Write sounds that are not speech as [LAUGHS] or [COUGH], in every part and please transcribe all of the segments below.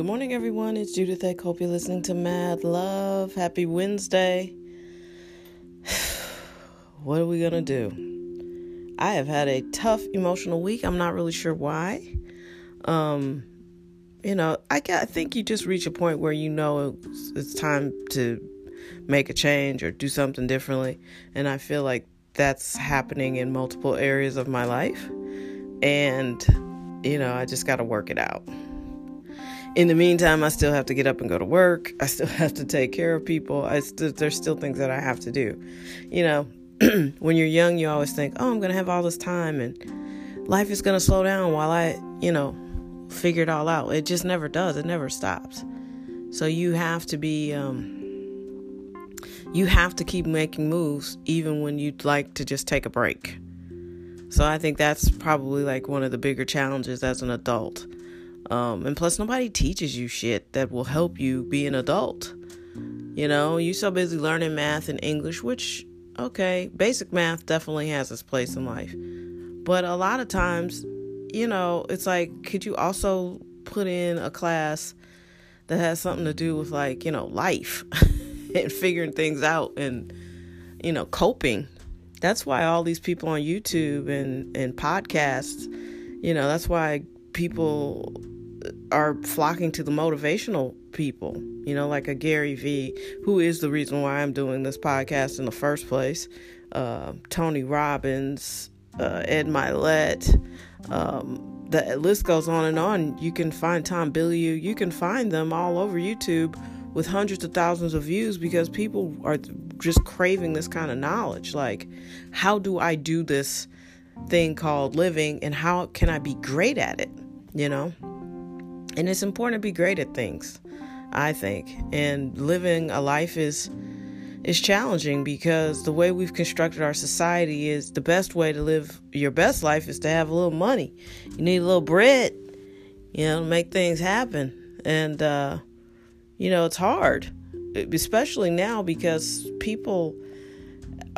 Good morning, everyone. It's Judith Eck. Hope you're listening to Mad Love. Happy Wednesday. [SIGHS] what are we going to do? I have had a tough emotional week. I'm not really sure why. Um, you know, I, I think you just reach a point where you know it's, it's time to make a change or do something differently. And I feel like that's happening in multiple areas of my life. And, you know, I just got to work it out in the meantime, I still have to get up and go to work. I still [LAUGHS] have to take care of people. I st- there's still things that I have to do. You know, [CLEARS THROAT] when you're young, you always think, "Oh, I'm going to have all this time and life is going to slow down while I, you know, figure it all out." It just never does. It never stops. So you have to be um, you have to keep making moves even when you'd like to just take a break. So I think that's probably like one of the bigger challenges as an adult um, and plus, nobody teaches you shit that will help you be an adult. You know, you're so busy learning math and English, which, okay, basic math definitely has its place in life. But a lot of times, you know, it's like, could you also put in a class that has something to do with, like, you know, life [LAUGHS] and figuring things out and, you know, coping? That's why all these people on YouTube and, and podcasts, you know, that's why people are flocking to the motivational people, you know, like a Gary Vee, who is the reason why I'm doing this podcast in the first place, uh, Tony Robbins, uh, Ed Mylett, um, the list goes on and on. You can find Tom Bilyeu, you can find them all over YouTube with hundreds of thousands of views because people are just craving this kind of knowledge. Like, how do I do this thing called living and how can I be great at it? You know? And it's important to be great at things, I think. And living a life is is challenging because the way we've constructed our society is the best way to live your best life is to have a little money. You need a little bread, you know, to make things happen. And uh, you know, it's hard, especially now because people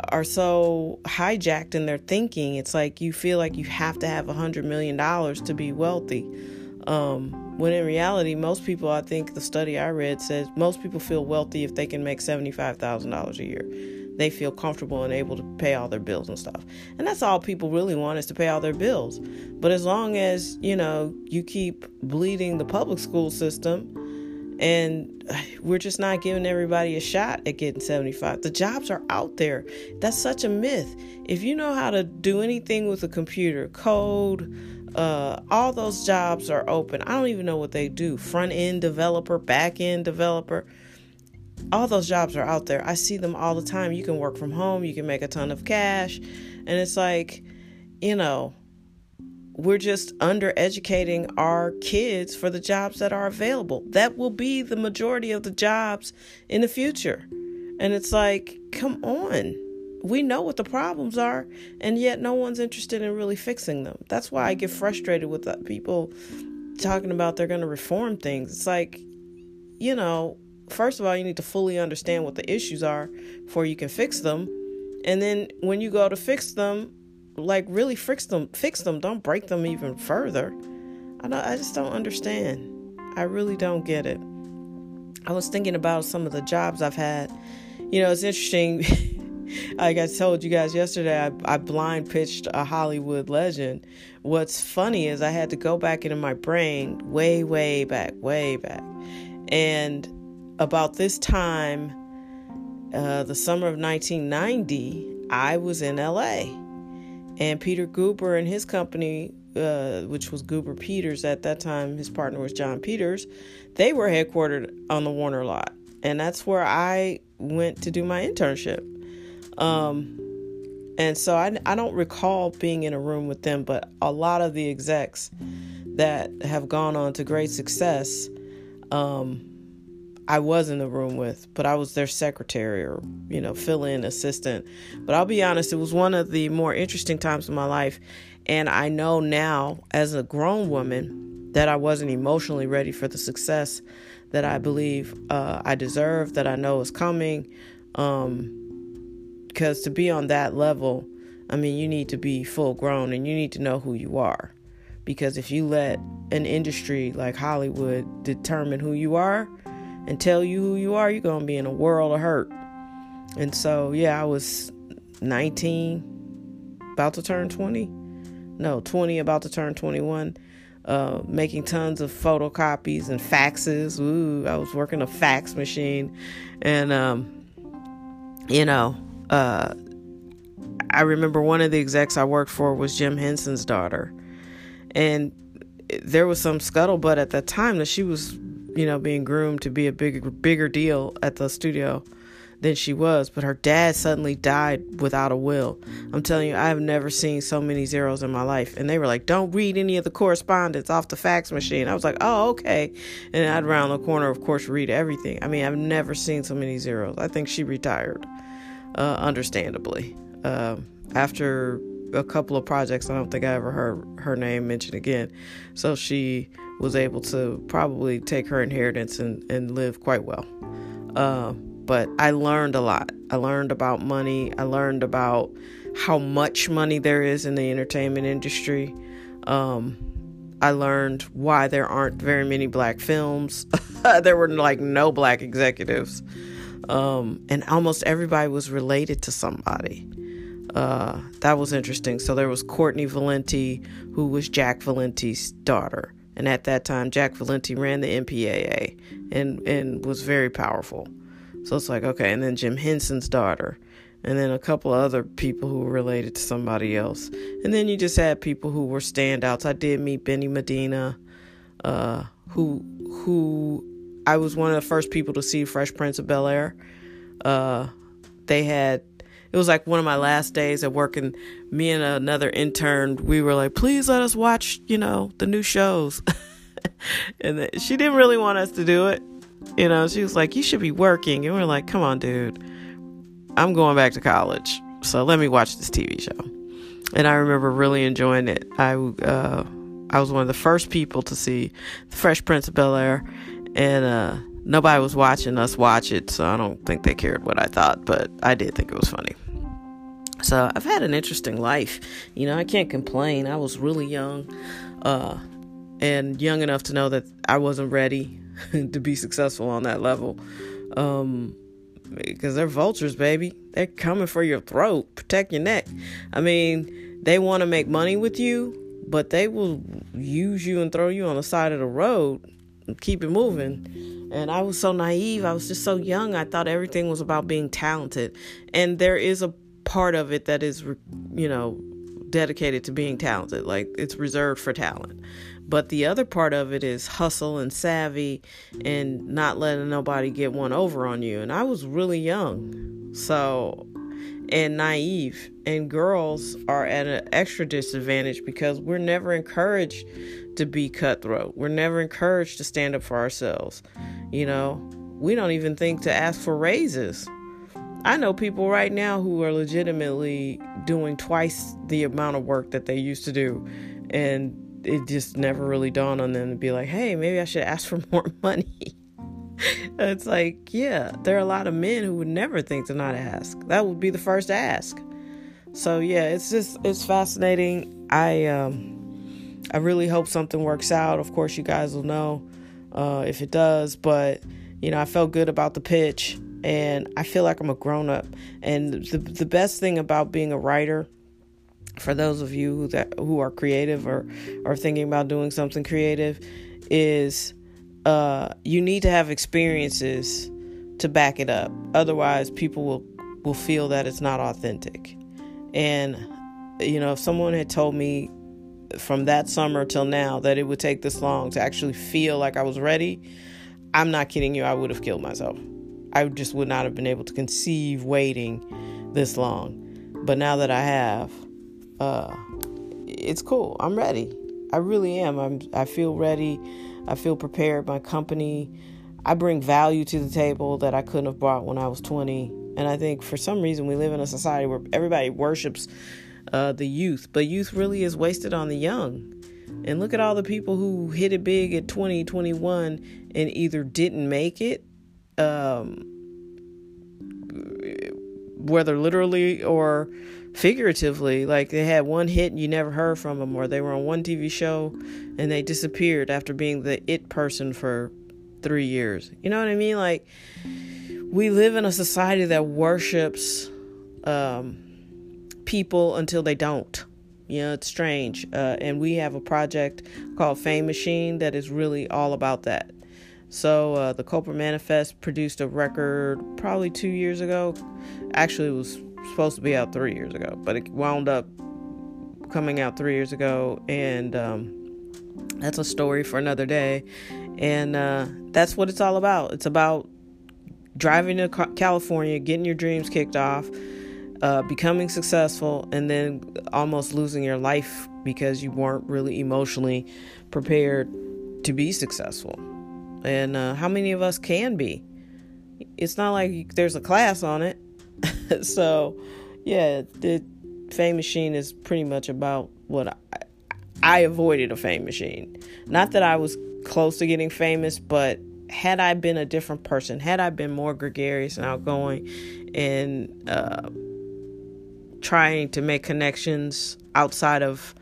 are so hijacked in their thinking. It's like you feel like you have to have a hundred million dollars to be wealthy. Um, when in reality, most people, I think the study I read says most people feel wealthy if they can make $75,000 a year. They feel comfortable and able to pay all their bills and stuff. And that's all people really want is to pay all their bills. But as long as, you know, you keep bleeding the public school system and we're just not giving everybody a shot at getting 75. The jobs are out there. That's such a myth. If you know how to do anything with a computer, code, uh, all those jobs are open. I don't even know what they do front end developer, back end developer. All those jobs are out there. I see them all the time. You can work from home, you can make a ton of cash. And it's like, you know, we're just undereducating our kids for the jobs that are available. That will be the majority of the jobs in the future. And it's like, come on we know what the problems are, and yet no one's interested in really fixing them. That's why I get frustrated with uh, people talking about they're going to reform things. It's like, you know, first of all, you need to fully understand what the issues are before you can fix them. And then when you go to fix them, like really fix them, fix them, don't break them even further. I don't, I just don't understand. I really don't get it. I was thinking about some of the jobs I've had. You know, it's interesting. [LAUGHS] like I told you guys yesterday, I, I blind pitched a Hollywood legend. What's funny is I had to go back into my brain way, way back, way back. And about this time, uh, the summer of 1990, I was in LA. And Peter Guber and his company, uh, which was Guber Peters at that time, his partner was Jon Peters, they were headquartered on the Warner lot. And that's where I went to do my internship. Um, and so I, I don't recall being in a room with them, but a lot of the execs that have gone on to great success, um, I was in the room with, but I was their secretary or, you know, fill in assistant. But I'll be honest, it was one of the more interesting times in my life. And I know now, as a grown woman, that I wasn't emotionally ready for the success that I believe uh, I deserve, that I know is coming. Um, because to be on that level, I mean, you need to be full grown and you need to know who you are. Because if you let an industry like Hollywood determine who you are and tell you who you are, you're going to be in a world of hurt. And so, yeah, I was 19, about to turn 20. No, 20, about to turn 21. Uh, making tons of photocopies and faxes. Ooh, I was working a fax machine. And, um, you know, uh, I remember one of the execs I worked for was Jim Henson's daughter. And there was some scuttlebutt at that time that she was, you know, being groomed to be a bigger bigger deal at the studio than she was, but her dad suddenly died without a will. I'm telling you, I have never seen so many zeros in my life. And they were like, don't read any of the correspondence off the fax machine. I was like, oh, okay. And I'd round the corner, of course, read everything. I mean, I've never seen so many zeros. I think she retired, uh, understandably. Uh, after a couple of projects, I don't think I ever heard her name mentioned again. So she was able to probably take her inheritance and, and live quite well. Uh, but I learned a lot. I learned about money. I learned about how much money there is in the entertainment industry. Um, I learned why there aren't very many black films. [LAUGHS] there were like no black executives. Um, and almost everybody was related to somebody. Uh, that was interesting. So there was Courtenay Valenti, who was Jack Valenti's daughter. And at that time, Jack Valenti ran the MPAA and, and was very powerful. So it's like, okay. And then Jim Henson's daughter. And then a couple of other people who were related to somebody else. And then you just had people who were standouts. I did meet Benny Medina, uh, who who I was one of the first people to see Fresh Prince of Bel Air. Uh, they had it was like one of my last days at work and me and another intern we were like please let us watch you know the new shows. [LAUGHS] And the, she didn't really want us to do it you know. She was like you should be working. And we are like come on dude. I'm going back to college. So let me watch this tv show. And i remember really enjoying it. I uh, i was one of the first people to see the fresh prince of bel air and uh nobody was watching us watch it, so I don't think they cared what I thought, but I did think it was funny. So I've had an interesting life. You know, I can't complain. I was really young, uh, and young enough to know that I wasn't ready [LAUGHS] to be successful on that level. Um, because they're vultures, baby. They're coming for your throat, protect your neck. I mean, they want to make money with you, but they will use you and throw you on the side of the road keep it moving. And I was so naive. I was just so young. I thought everything was about being talented. And there is a part of it that is, you know, dedicated to being talented. Like it's reserved for talent. But the other part of it is hustle and savvy and not letting nobody get one over on you. And I was really young. So, and naive. And girls are at an extra disadvantage because we're never encouraged to be cutthroat. We're never encouraged to stand up for ourselves. You know, we don't even think to ask for raises. I know people right now who are legitimately doing twice the amount of work that they used to do. And it just never really dawned on them to be like, hey, maybe I should ask for [LAUGHS] more money. [LAUGHS] it's like, yeah, there are a lot of men who would never think to not ask. That would be the first ask. So yeah, it's just it's fascinating. I um I really hope something works out. Of course, you guys will know uh, if it does, but you know, I felt good about the pitch and I feel like I'm a grown up. And the the best thing about being a writer, for those of you that who are creative or are thinking about doing something creative, is uh, you need to have experiences to back it up. Otherwise, people will will feel that it's not authentic. And you know, if someone had told me from that summer till now that it would take this long to actually feel like I was ready, I'm not kidding you, I would have killed myself. I just would not have been able to conceive waiting this long. But now that I have, uh, it's cool. I'm ready. I really am. I'm. I feel ready. I feel prepared. My company, I bring value to the table that I couldn't have brought when I was 20. And I think for some reason we live in a society where everybody worships uh, the youth, but youth really is wasted on the young. And look at all the people who hit it big at 20, 21 and either didn't make it um, whether literally or figuratively. Like they had one hit and you never heard from them, or they were on one TV show and they disappeared after being the it person for three years. You know what I mean? Like we live in a society that worships um, people until they don't. You know, it's strange. Uh, and we have a project called Fame Machine that is really all about that. So uh, the Cobra Manifest produced a record probably two years ago. Actually, it was supposed to be out three years ago, but it wound up coming out three years ago, and um, that's a story for another day. And uh, that's what it's all about. It's about driving to California, getting your dreams kicked off, uh, becoming successful, and then almost losing your life because you weren't really emotionally prepared to be successful. And uh, how many of us can be? It's not like there's a class on it. [LAUGHS] so, yeah, the fame machine is pretty much about what I, I avoided a fame machine. Not that I was close to getting famous, but had I been a different person, had I been more gregarious and outgoing and uh, trying to make connections outside of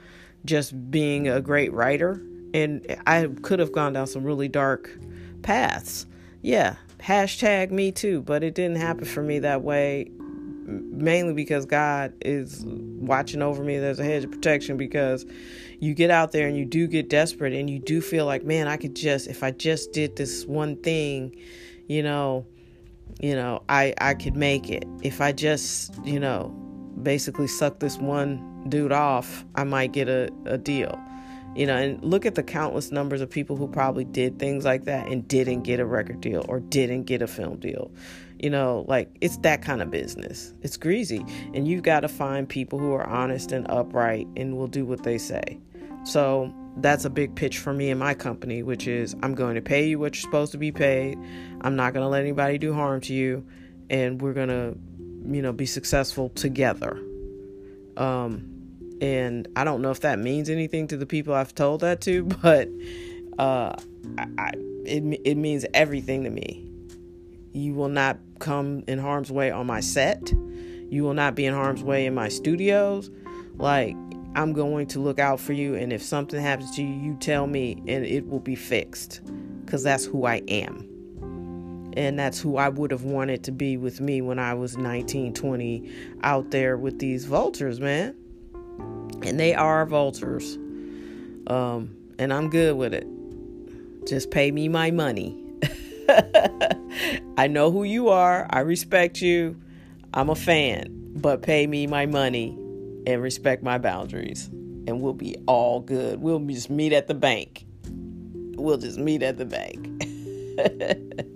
just being a great writer, and I could have gone down some really dark paths. Yeah, hashtag me too, but it didn't happen for me that way mainly because God is watching over me. There's a hedge of protection because you get out there and you do get desperate and you do feel like, man, I could just if I just did this one thing, you know, you know, I I could make it. If I just, you know, basically suck this one dude off, I might get a, a deal. You know, and look at the countless numbers of people who probably did things like that and didn't get a record deal or didn't get a film deal. You know, like it's that kind of business. It's greasy. And you've got to find people who are honest and upright and will do what they say. So that's a big pitch for me and my company, which is I'm going to pay you what you're supposed to be paid. I'm not going to let anybody do harm to you. And we're going to, you know, be successful together. Um, and I don't know if that means anything to the people I've told that to, [LAUGHS] but uh, I, I, it, it means everything to me. You will not come in harm's way on my set. You will not be in harm's way in my studios. Like, I'm going to look out for you. And if something happens to you, you tell me and it will be fixed because that's who I am. And that's who I would have wanted to be with me when I was 19, 20 out there with these vultures, man. And they are vultures. Um, and I'm good with it. Just pay me my money. [LAUGHS] I know who you are. I respect you. I'm a fan. But pay me my money and respect my boundaries. And we'll be all good. We'll just meet at the bank. We'll just meet at the bank. [LAUGHS]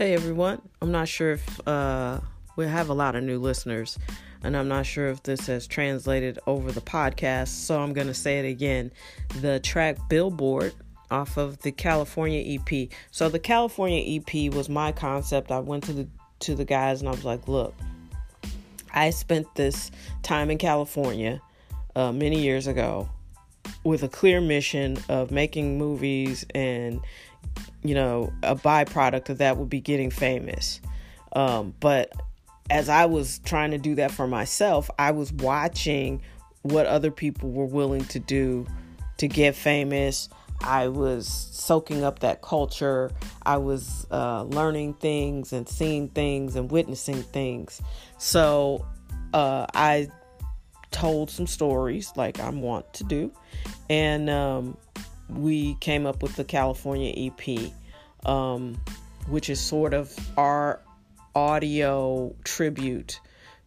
Hey everyone, I'm not sure if uh, we have a lot of new listeners, and I'm not sure if this has translated over the podcast, so I'm going to say it again. The track Billboard off of the California EP. So the California EP was my concept. I went to the to the guys and I was like, "Look, I spent this time in California uh, many years ago with a clear mission of making movies and you know, a byproduct of that would be getting famous. Um, but as I was trying to do that for myself, I was watching what other people were willing to do to get famous. I was soaking up that culture. I was uh, learning things and seeing things and witnessing things. So uh, I told some stories like I want to do. And um, we came up with the California EP, um, which is sort of our audio tribute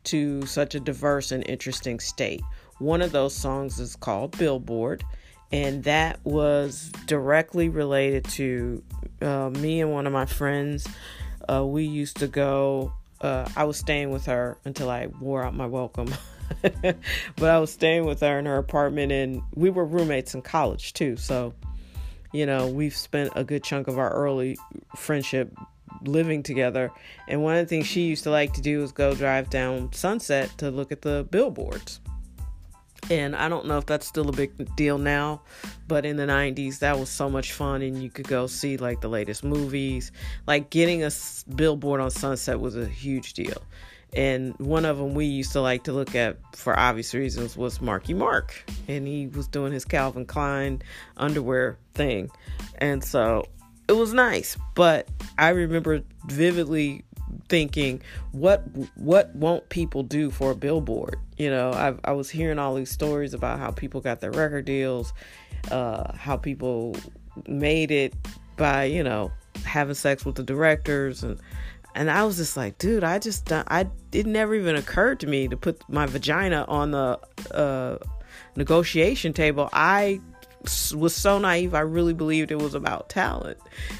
to such a diverse and interesting state. One of those songs is called Billboard, and that was directly related to uh, me and one of my friends. Uh, we used to go, uh, I was staying with her until I wore out my welcome. [LAUGHS] [LAUGHS] but I was staying with her in her apartment, and we were roommates in college too. So, you know, we've spent a good chunk of our early friendship living together. And one of the things she used to like to do was go drive down Sunset to look at the billboards. And I don't know if that's still a big deal now, but in the 90s, that was so much fun. And you could go see like the latest movies. Like getting a billboard on Sunset was a huge deal. And one of them we used to like to look at for obvious reasons was Marky Mark. And he was doing his Calvin Klein underwear thing. And so it was nice. But I remember vividly thinking what what won't people do for a billboard you know I, I was hearing all these stories about how people got their record deals uh, how people made it by you know having sex with the directors and and I was just like dude I just I it never even occurred to me to put my vagina on the uh, negotiation table I was so naive I really believed it was about talent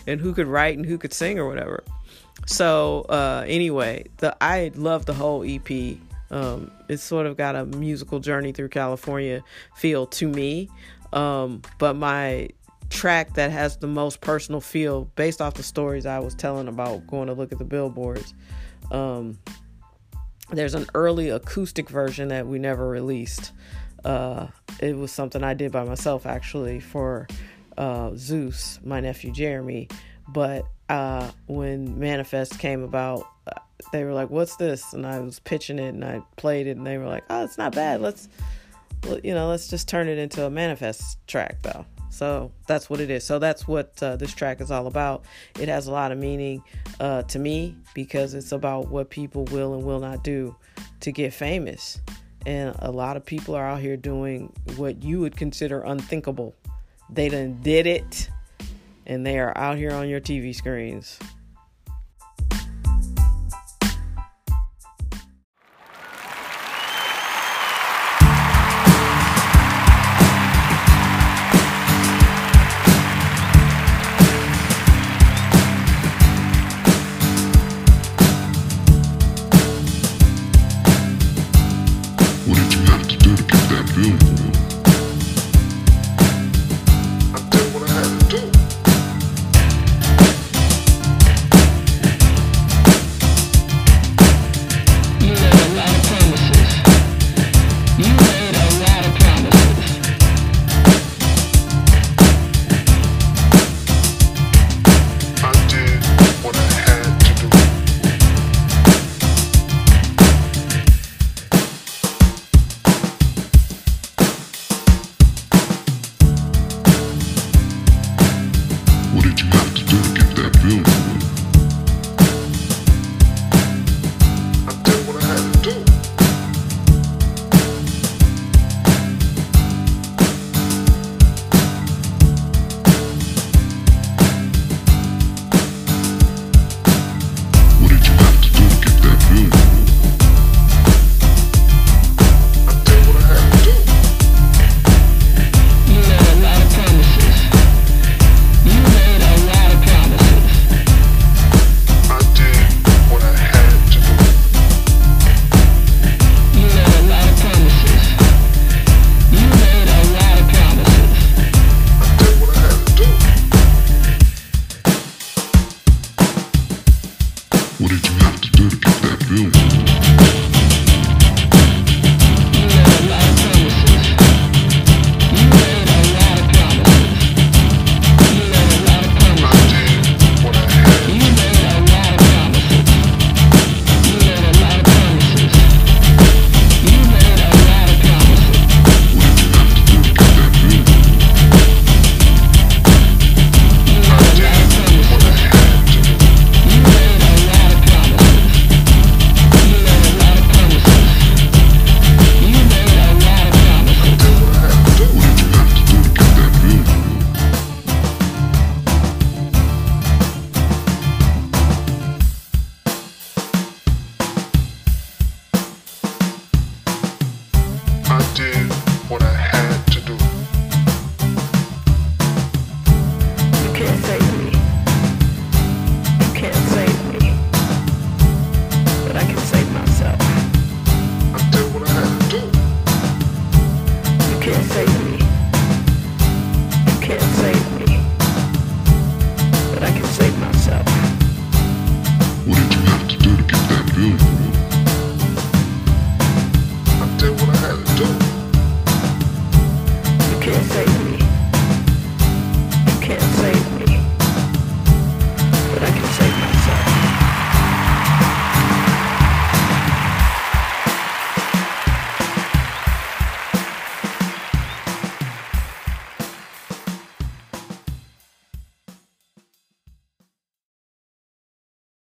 and who could write and who could sing or whatever so uh, anyway, the I love the whole EP. Um, it's sort of got a musical journey through California feel to me. Um, but my track that has the most personal feel, based off the stories I was telling about going to look at the billboards, um, there's an early acoustic version that we never released. Uh, it was something I did by myself actually for uh, Zeus, my nephew Jeremy. But uh, when Manifest came about, they were like, "What's this?" And I was pitching it, and I played it, and they were like, "Oh, it's not bad. Let's, you know, let's just turn it into a Manifest track, though." So that's what it is. So that's what uh, this track is all about. It has a lot of meaning uh, to me because it's about what people will and will not do to get famous. And a lot of people are out here doing what you would consider unthinkable. They done did it and they are out here on your TV screens. What What did you kiss.